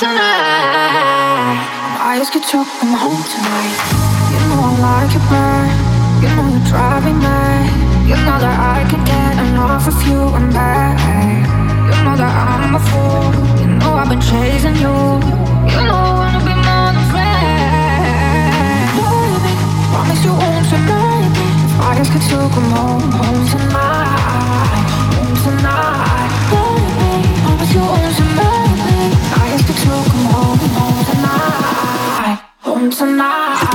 tonight. My eyes get drunk, I'm home tonight. You know I like your burn. You know you're driving me. You know that I can get enough of you and back. You know that I'm a fool. You know I've been chasing you. You know I wanna be more than friends. Baby, promise you won't deny me. If eyes could still come home, home tonight, home tonight. Baby, promise you won't deny. tonight.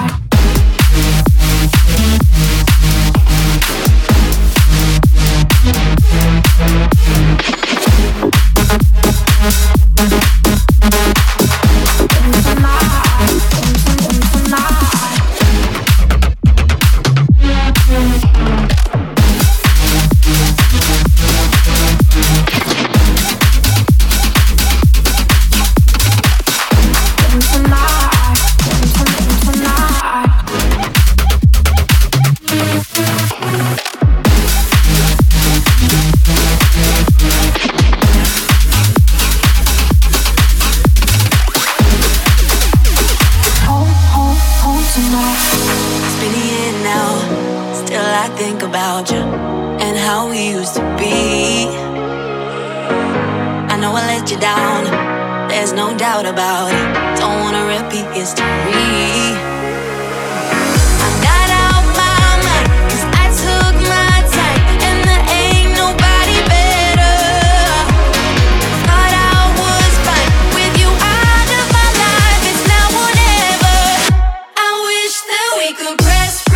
best friend.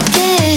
like this.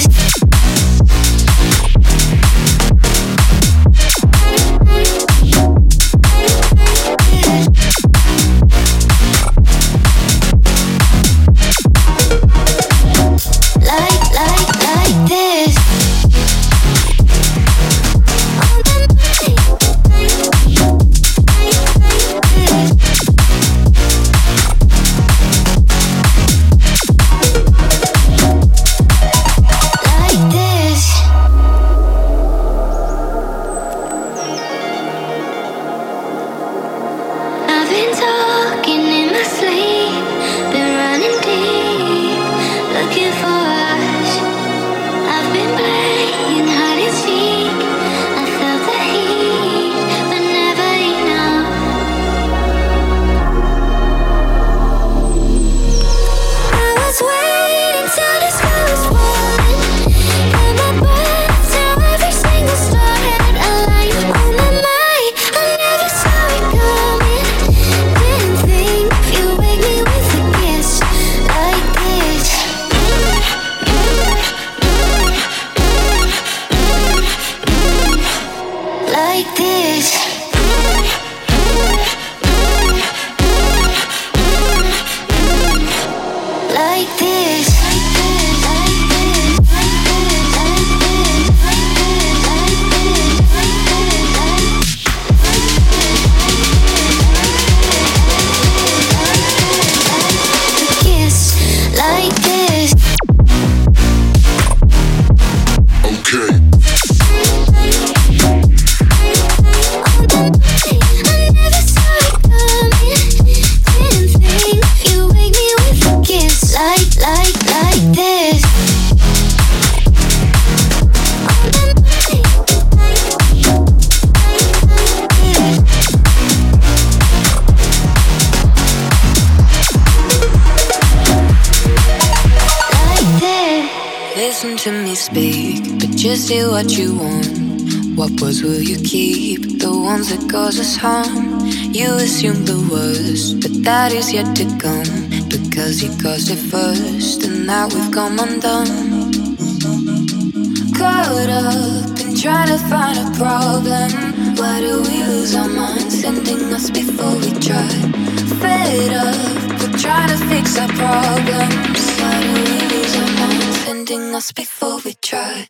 Just do what you want. What words will you keep? The ones that cause us harm. You assume the worst, but that is yet to come. Because you caused it first, and now we've come undone. Caught up in trying to find a problem. Why do we lose our minds, sending us before we try? Fed up with trying to fix our problems. Why do we lose our minds, sending us before we try?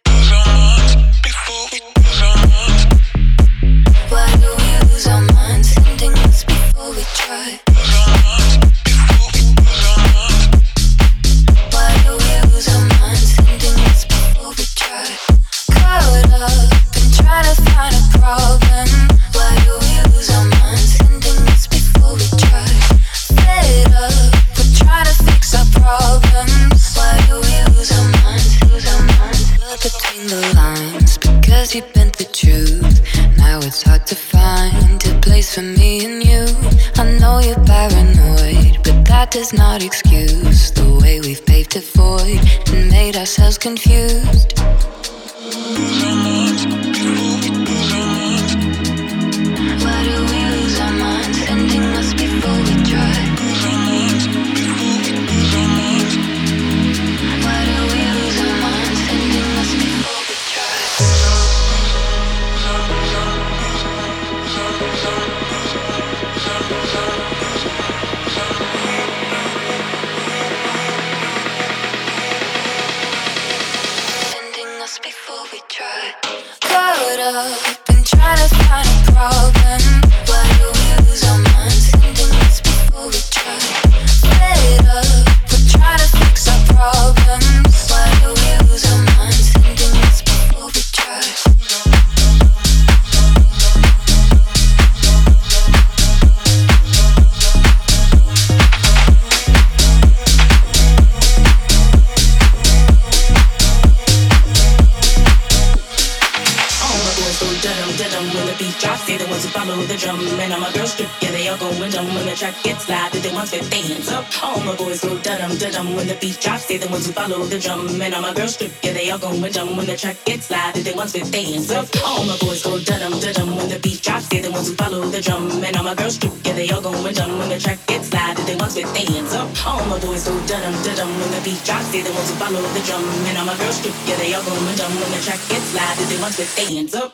Ones with their up.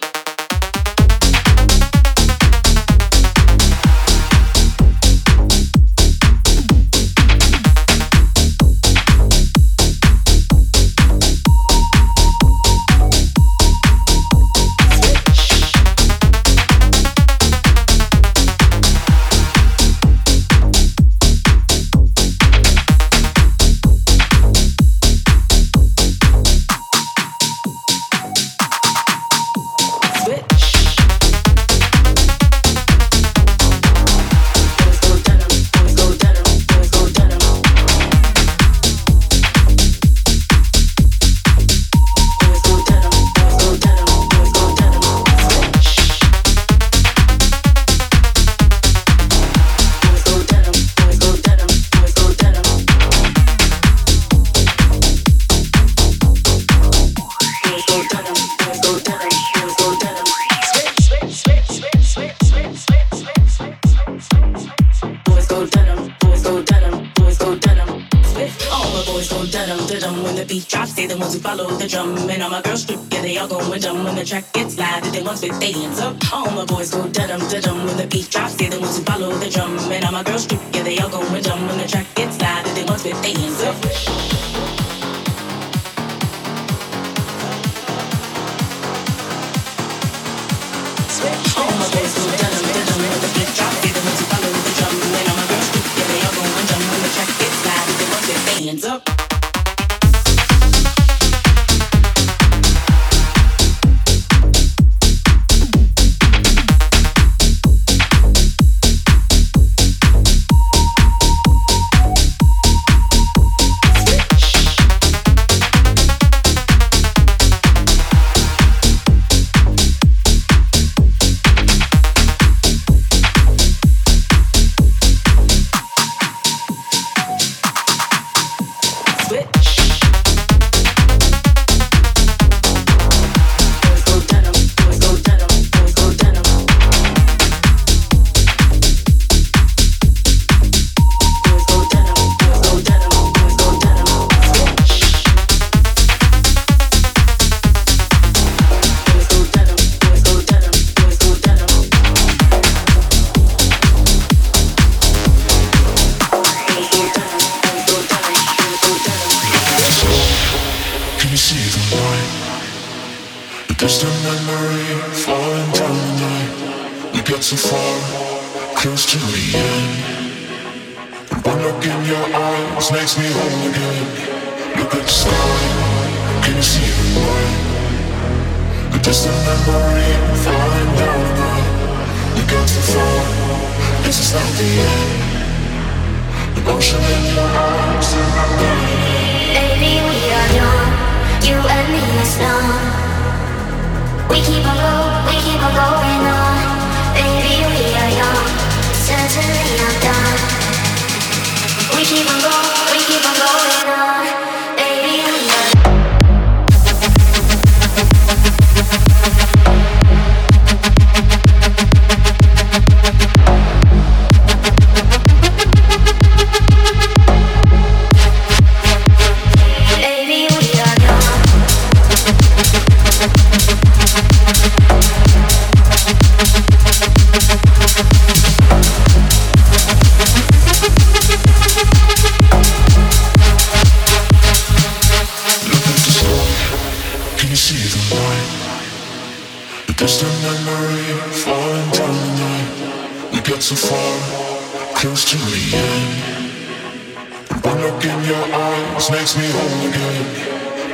Look in your eyes makes me whole again.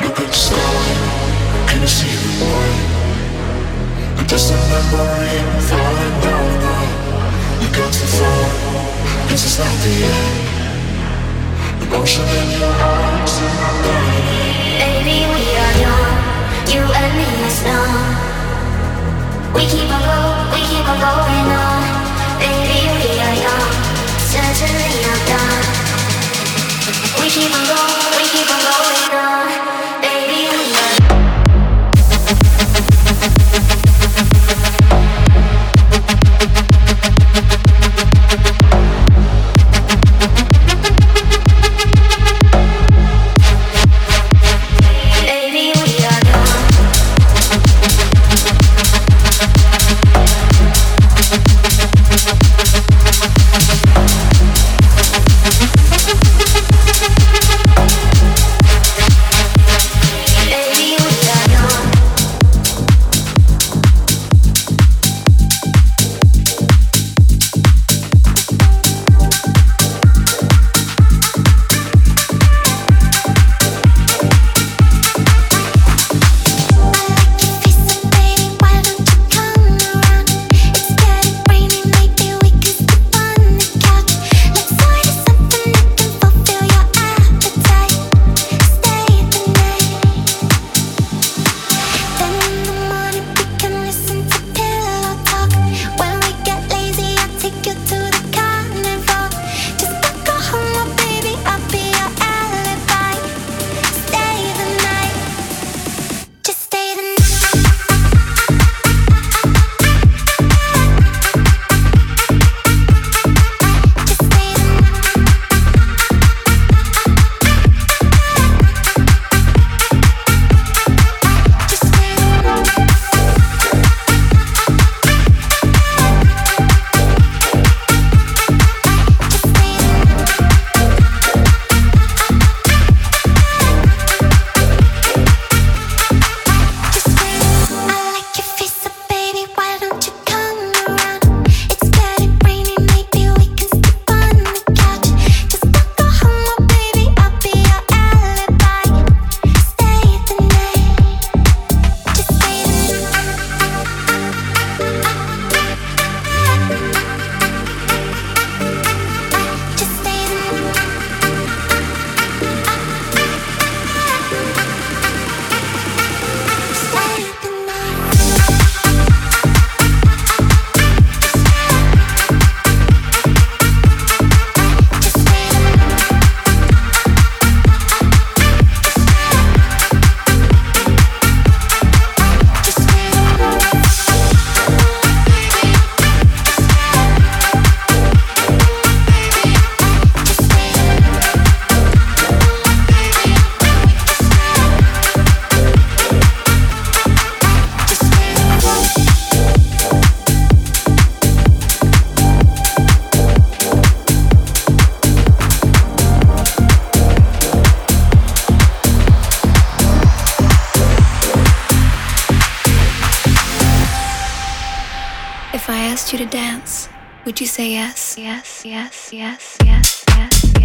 Look at the sky, can you see the light? The distant memory falling down the night. We got so far, this is not the end. Emotion in your eyes, Baby, we are young, you and me is numb. We keep on go, we keep on going on. Baby, we are young, certainly not done. We keep on go, we keep on going would you say yes? Yes, yes, yes, yes, yes, yes,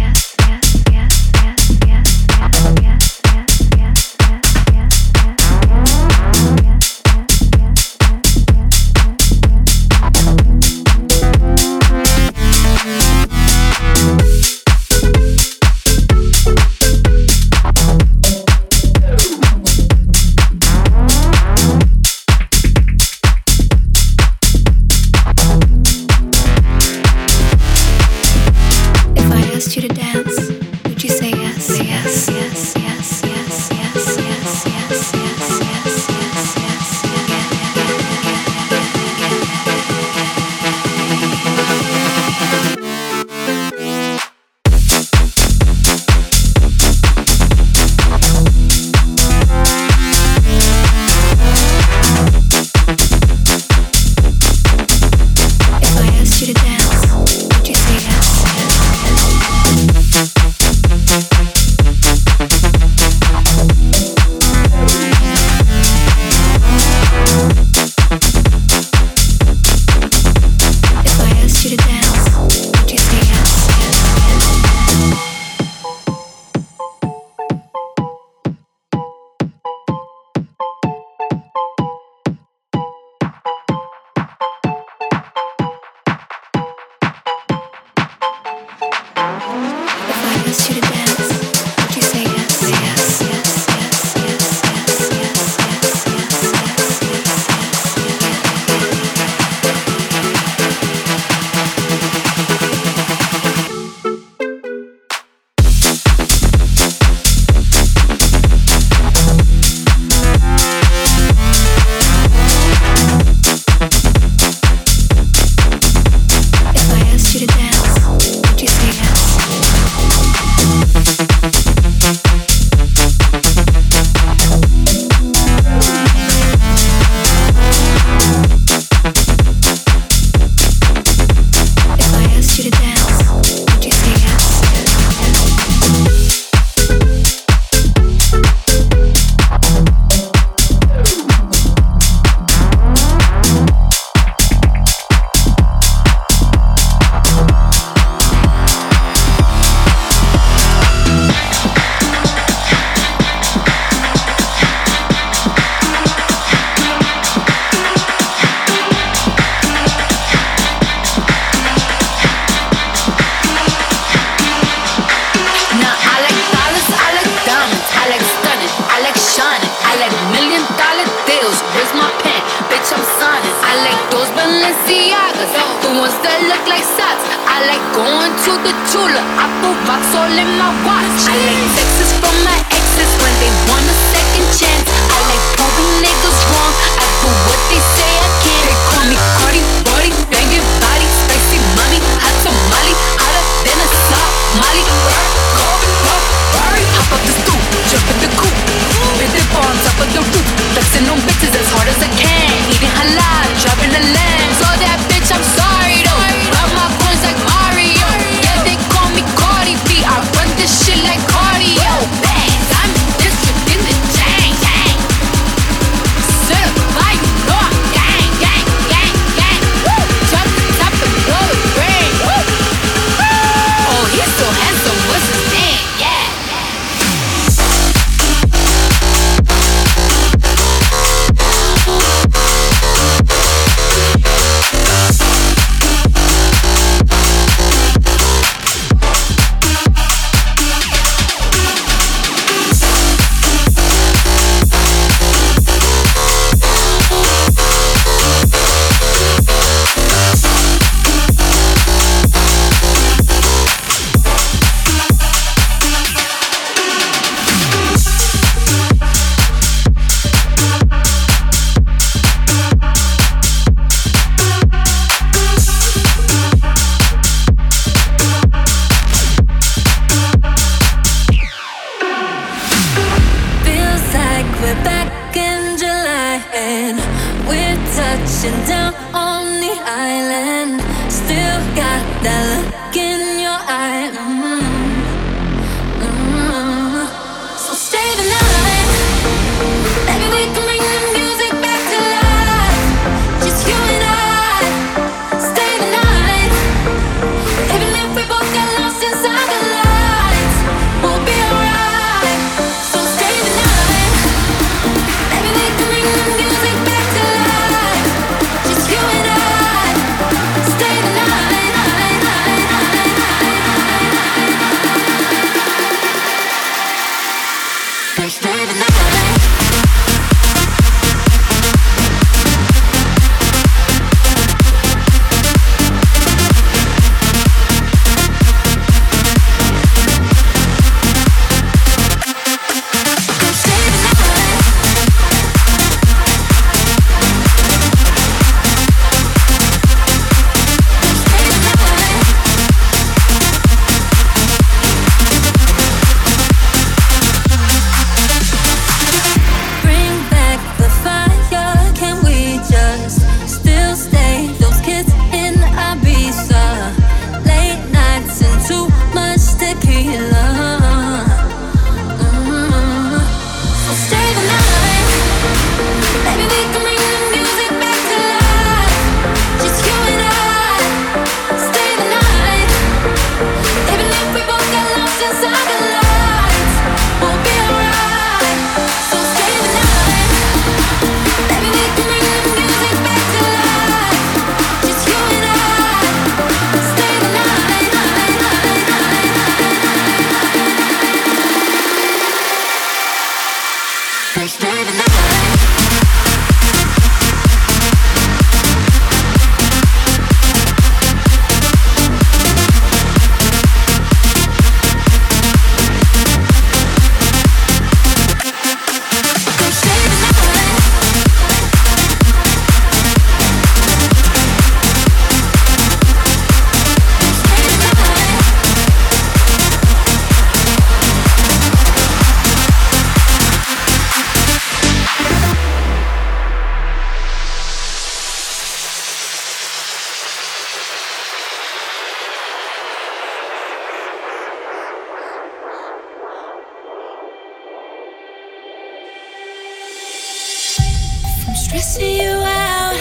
stressing you out.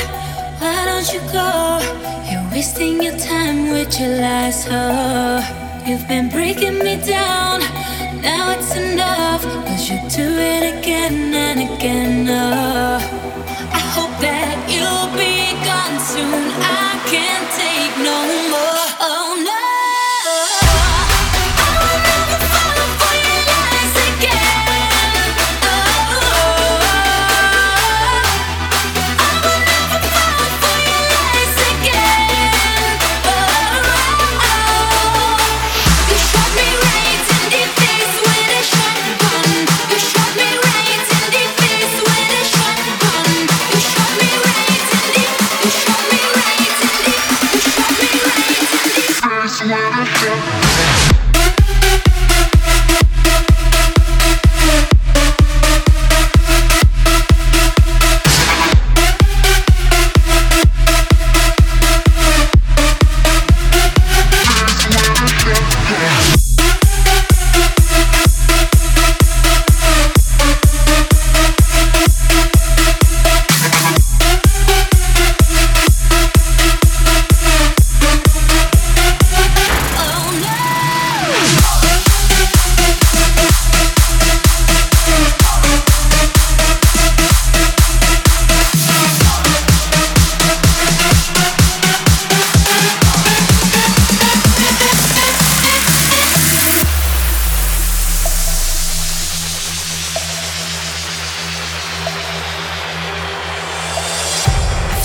Why don't you go? You're wasting your time with your lies. Oh, you've been breaking me down. Now it's enough. Cause you do it again and again. Oh, I hope that you'll be gone soon.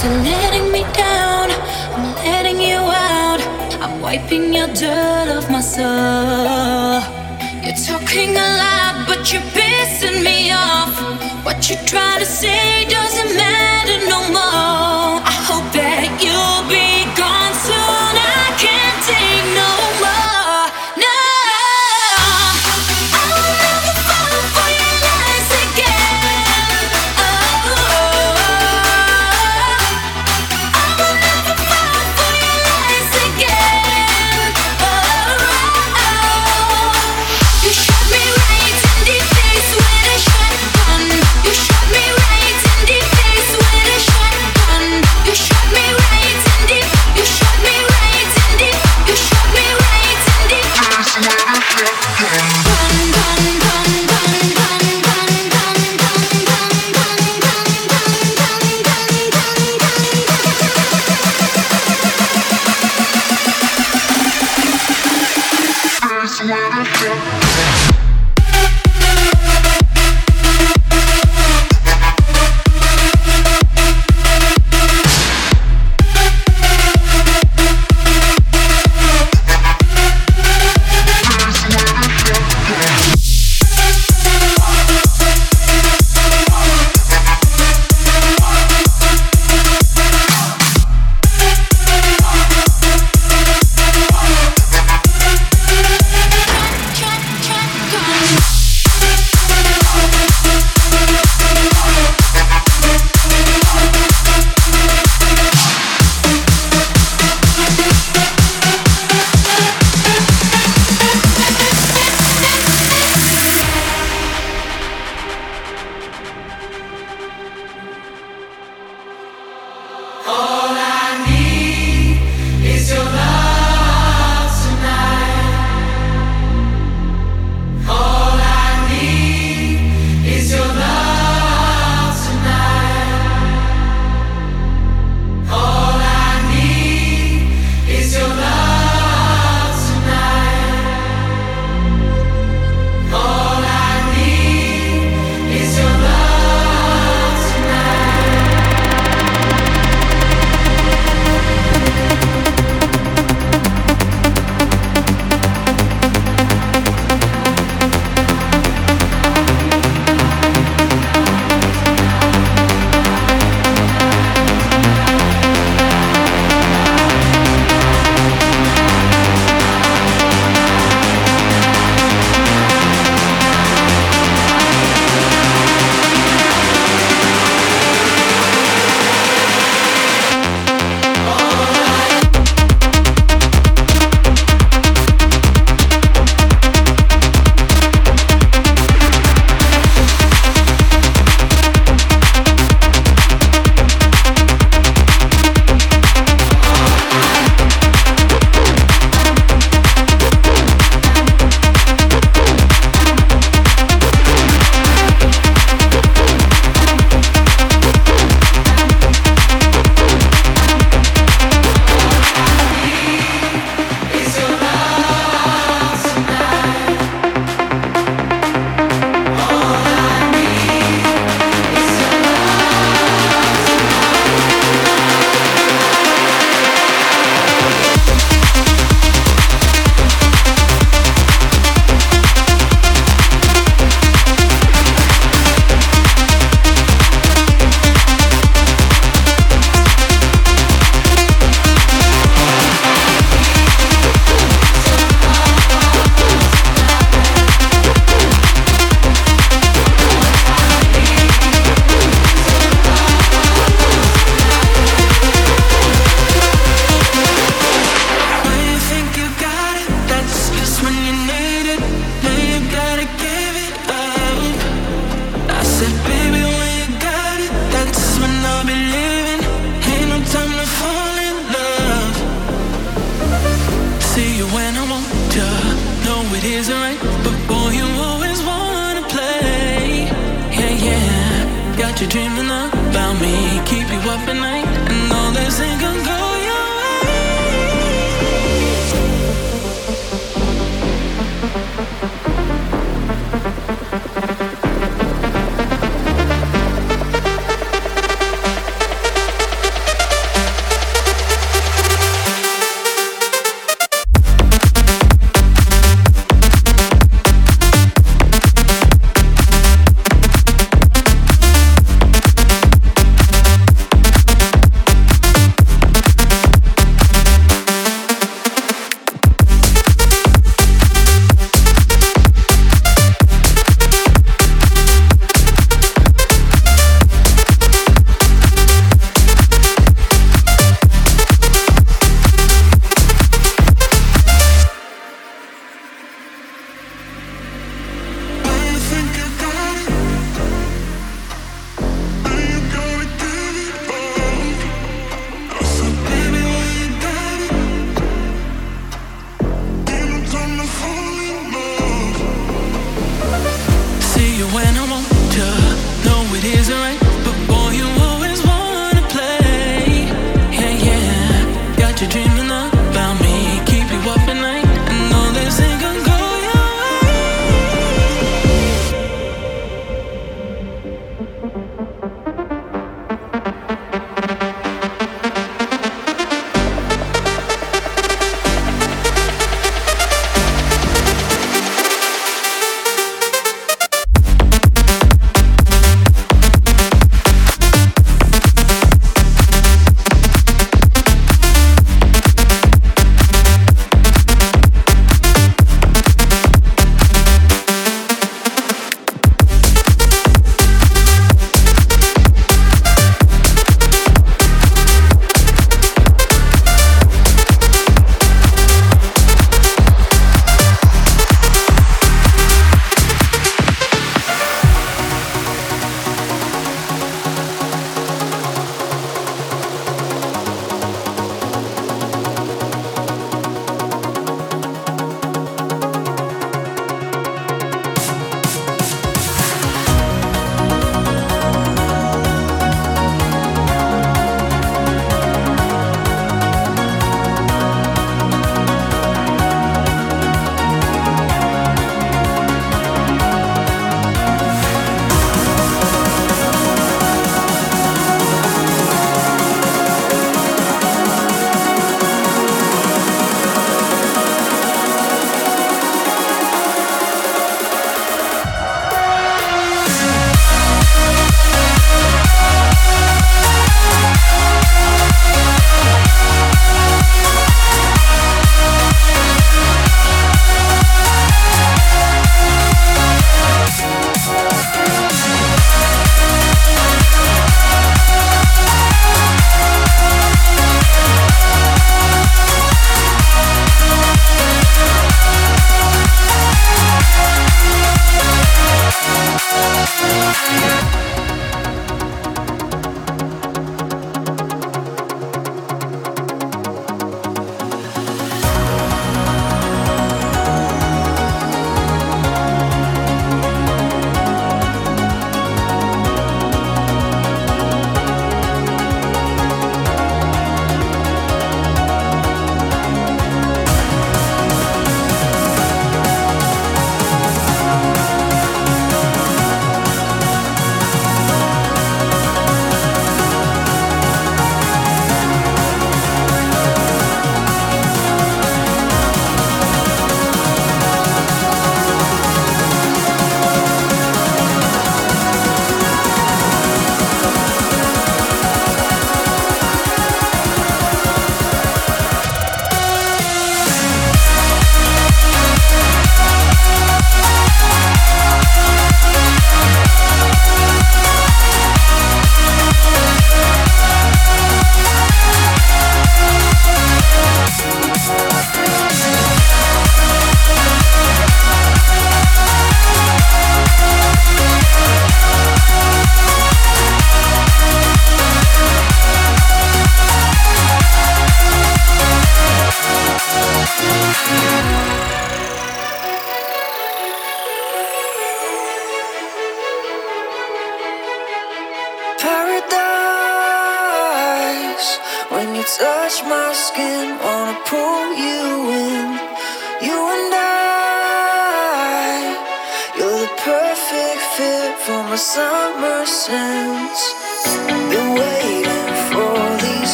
to letting me down. I'm letting you out. I'm wiping your dirt off my soul. You're talking a lot, but you're pissing me off. What you try to say doesn't matter no more.